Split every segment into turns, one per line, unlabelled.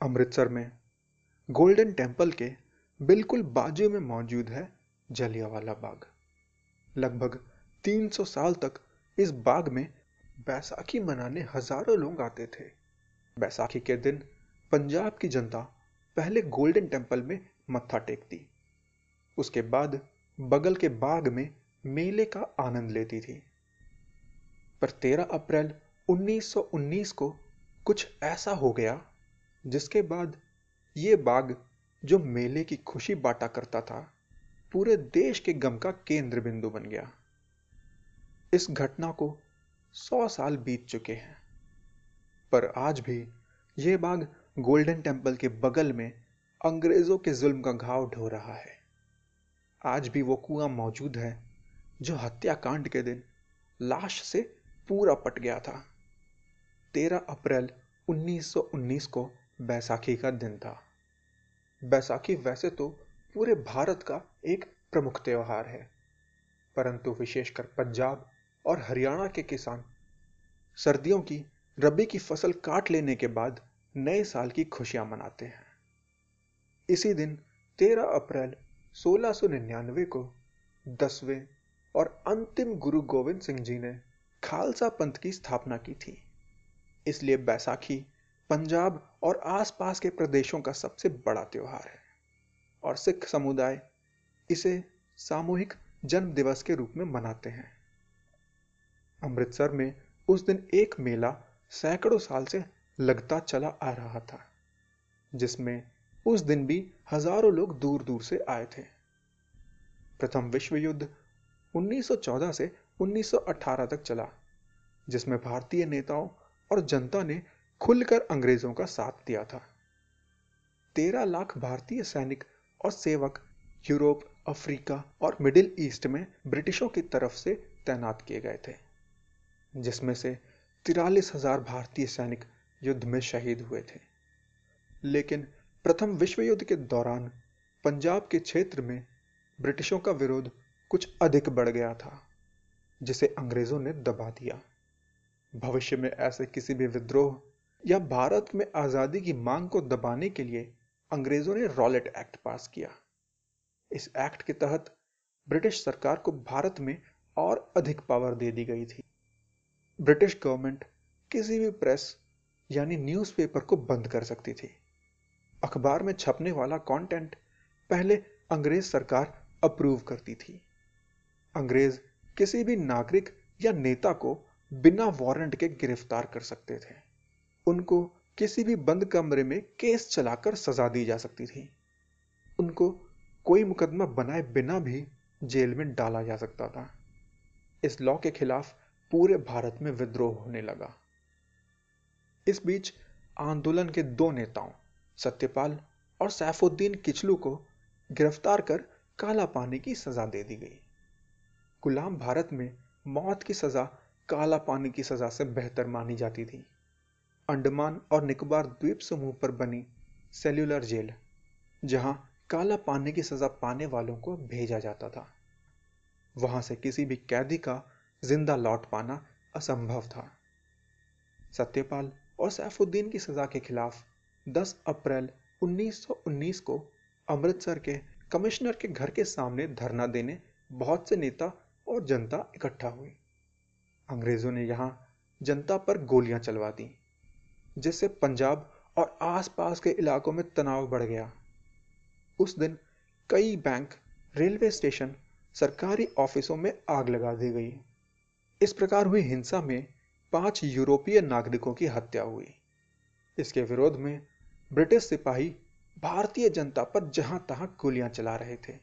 अमृतसर में। Golden temple के बिल्कुल बाजू में मौजूद है जलियावाला बाग। लगभग 300 साल तक इस बाग में बैसाखी मनाने हज़ारों लोग आते थे। बैसाखी के दिन पंजाब की जनता पहले गोल्डन टेंपल में मत्था टेकती। उसके बाद बगल के बाग में मेले का आनंद लेती थी। पर 13 अप्रैल 1919 को कुछ ऐसा हो गया जिसके बाद ये बाग जो मेले की खुशी बांटा करता था, पूरे देश के गम का केंद्र बिंदु बन गया। इस घटना को सौ साल बीत चुके हैं। पर आज भी यह बाग गोल्डन टेंपल के बगल में अंग्रेज़ों के जुल्म का घाव ढो रहा है। आज भी वो कुआँ मौजूद है, जो हत्याकांड के दिन लाश से पूरा पट गया था। 13 अप्रैल 1919 को बैसाखी का दिन था। बैसाखी वैसे तो पूरे भारत का एक प्रमुख त्यौहार है, परंतु विशेषकर पंजाब और हरियाणा के किसान सर्दियों की रबी की फ़सल काट लेने के बाद नए साल की खुशियाँ मनाते हैं। इसी दिन 13 अप्रैल 1699 को दसवें और अंतिम गुरु गोविंद सिंह जी ने खालसा पंथ की स्थापना की थी। इसलिए बैसाखी पंजाब और आसपास के प्रदेशों का सबसे बड़ा त्यौहार है। और सिख समुदाय इसे सामूहिक जन्म दिवस के रूप में मनाते हैं। अमृतसर में उस दिन एक मेला सैकड़ों साल से लगता चला आ रहा था, जिसमें उस दिन भी हज़ारों लोग दूर दूर से आए थे। प्रथम विश्व युद्ध 1914 से 1918 तक चला, जिसमें भारतीय नेताओं और जनता ने खुलकर अंग्रेज़ों का साथ दिया था। तेरह लाख भारतीय सैनिक और सेवक यूरोप, अफ्रीका और मिडिल ईस्ट में ब्रिटिशों की तरफ़ से तैनात किए गए थे, जिसमें से तिरालीस हज़ार भारतीय सैनिक युद्ध में शहीद हुए थे। लेकिन प्रथम विश्व युद्ध के दौरान पंजाब के क्षेत्र में ब्रिटिशों का विरोध कुछ अधिक बढ़ गया था, जिसे अंग्रेज़ों ने दबा दिया। भविष्य में ऐसे किसी भी विद्रोह या भारत में आज़ादी की मांग को दबाने के लिए अंग्रेज़ों ने रॉलेट एक्ट पास किया। इस एक्ट के तहत ब्रिटिश सरकार को भारत में और अधिक पावर दे दी गई थी। ब्रिटिश गवर्नमेंट किसी भी प्रेस यानी न्यूज़पेपर को बंद कर सकती थी। अखबार में छपने वाला कंटेंट पहले अंग्रेज़ सरकार अप्रूव करती थी। अंग्रेज़ किसी भी नागरिक या नेता को बिना वारंट के गिरफ़्तार कर सकते थे। उनको किसी भी बंद कमरे में केस चलाकर सजा दी जा सकती थी। उनको कोई मुकदमा बनाए बिना भी जेल में डाला जा सकता था। इस लॉ के खिलाफ पूरे भारत में विद्रोह होने लगा। इस बीच आंदोलन के दो नेताओं, सत्यपाल और सैफुद्दीन किचलू को गिरफ़्तार कर काला पानी की सजा दे दी गई। गुलाम भारत में मौत की सजा काला पानी की सजा से बेहतर मानी जाती थी। अंडमान और निकोबार द्वीप समूह पर बनी सेल्यूलर जेल, जहाँ काला पानी की सजा पाने वालों को भेजा जाता था। वहाँ से किसी भी कैदी का ज़िंदा लौट पाना असंभव था। सत्यपाल और सैफुद्दीन की सजा के खिलाफ 10 अप्रैल 1919 को अमृतसर के कमिश्नर के घर के सामने धरना देने बहुत से नेता और जनता इकट्ठा हुई। अंग्रेज़ों ने यहाँ जनता पर गोलियाँ चलवा दी। जिससे पंजाब और आसपास के इलाकों में तनाव बढ़ गया। उस दिन कई बैंक रेलवे स्टेशन सरकारी ऑफिसों में आग लगा दी गई। इस प्रकार हुई हिंसा में पाँच यूरोपीय नागरिकों की हत्या हुई। इसके विरोध में ब्रिटिश सिपाही भारतीय जनता पर जहाँ तहां गोलियाँ चला रहे थे,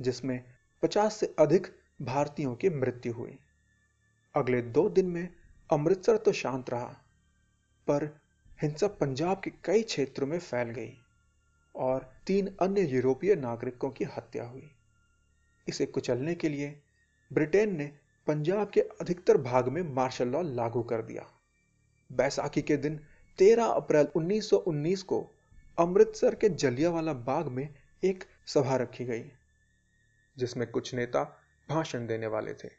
जिसमें 50 से अधिक भारतीयों की मृत्यु हुई। अगले दो दिन में अमृतसर तो शांत रहा। पर हिंसा पंजाब के कई क्षेत्रों में फैल गई और तीन अन्य यूरोपीय नागरिकों की हत्या हुई। इसे कुचलने के लिए ब्रिटेन ने पंजाब के अधिकतर भाग में मार्शल लॉ लागू कर दिया। बैसाखी के दिन 13 अप्रैल 1919 को अमृतसर के जलियावाला बाग में एक सभा रखी गई, जिसमें कुछ नेता भाषण देने वाले थे।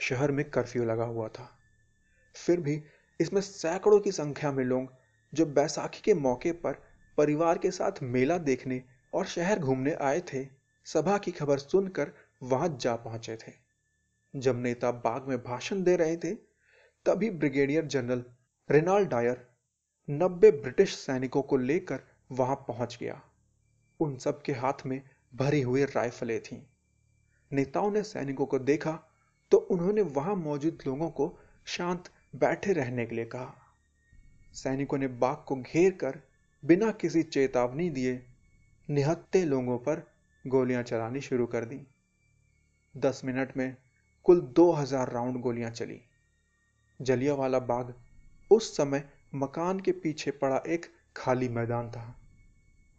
शहर में कर्फ्यू लगा हुआ था। फिर भी इसमें सैकड़ों की संख्या में लोग, जो बैसाखी के मौके पर परिवार के साथ मेला देखने और शहर घूमने आए थे, सभा की खबर सुनकर वहाँ जा पहुँचे थे। जब नेता बाग में भाषण दे रहे थे, तभी ब्रिगेडियर जनरल रेनाल्ड डायर नब्बे ब्रिटिश सैनिकों को लेकर वहाँ पहुँच गया। उन सब के हाथ में भरी हुई राइफलें थीं। नेताओं ने सैनिकों को देखा तो उन्होंने वहाँ मौजूद लोगों को शांत बैठे रहने के लिए कहा। सैनिकों ने बाग को घेर कर बिना किसी चेतावनी दिए निहत्ते लोगों पर गोलियाँ चलानी शुरू कर दी। दस मिनट में कुल दो हज़ार राउंड गोलियाँ चली। जलियावाला बाग उस समय मकान के पीछे पड़ा एक खाली मैदान था।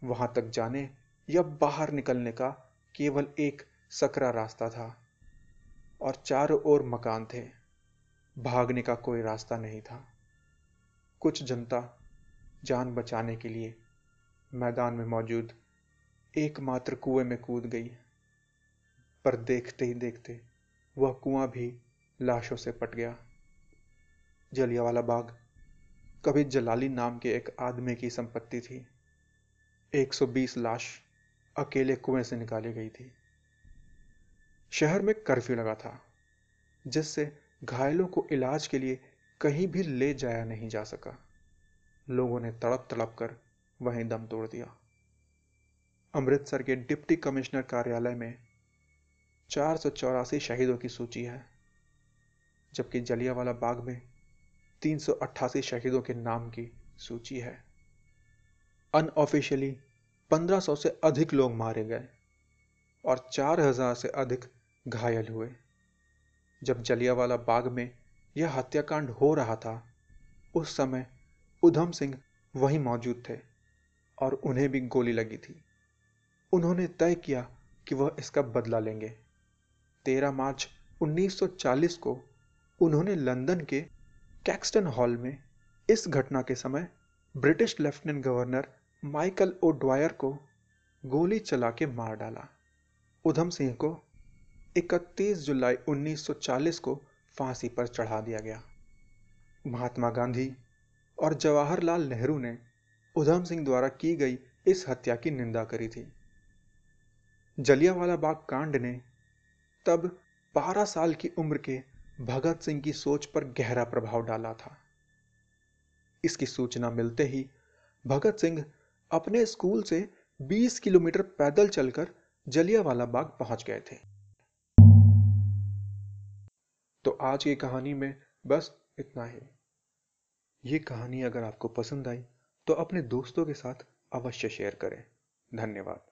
वहाँ तक जाने या बाहर निकलने का केवल एक सकरा रास्ता था और चारों ओर मकान थे। भागने का कोई रास्ता नहीं था। कुछ जनता जान बचाने के लिए मैदान में मौजूद एकमात्र कुएँ में कूद गई। पर देखते ही देखते वह कुआँ भी लाशों से पट गया। जलियावाला बाग कभी जलाली नाम के एक आदमी की संपत्ति थी। 120 लाश अकेले कुएँ से निकाली गई थी। शहर में कर्फ्यू लगा था, जिससे घायलों को इलाज के लिए कहीं भी ले जाया नहीं जा सका। लोगों ने तड़प तड़प कर वहीं दम तोड़ दिया। अमृतसर के डिप्टी कमिश्नर कार्यालय में चार सौ चौरासी शहीदों की सूची है, जबकि जलियावाला बाग में तीन सौ अट्ठासी शहीदों के नाम की सूची है। अनऑफिशियली 1500 से अधिक लोग मारे गए और 4000 से अधिक घायल हुए। जब जलियावाला बाग में यह हत्याकांड हो रहा था, उस समय उधम सिंह वहीं मौजूद थे और उन्हें भी गोली लगी थी। उन्होंने तय किया कि वह इसका बदला लेंगे। 13 मार्च 1940 को उन्होंने लंदन के कैक्सटन हॉल में इस घटना के समय British lieutenant governor Michael O'Dwyer को गोली चला के मार डाला। उधम सिंह को 31 जुलाई 1940 को फांसी पर चढ़ा दिया गया। महात्मा गांधी और जवाहरलाल नेहरू ने उधम सिंह द्वारा की गई इस हत्या की निंदा करी थी। जलियावाला बाग कांड ने तब 12 साल की उम्र के भगत सिंह की सोच पर गहरा प्रभाव डाला था। इसकी सूचना मिलते ही भगत सिंह अपने स्कूल से 20 किलोमीटर पैदल चलकर जलियावाला बाग पहुँच गए थे। तो आज की कहानी में बस इतना ही। ये कहानी अगर आपको पसंद आई तो अपने दोस्तों के साथ अवश्य शेयर करें। धन्यवाद।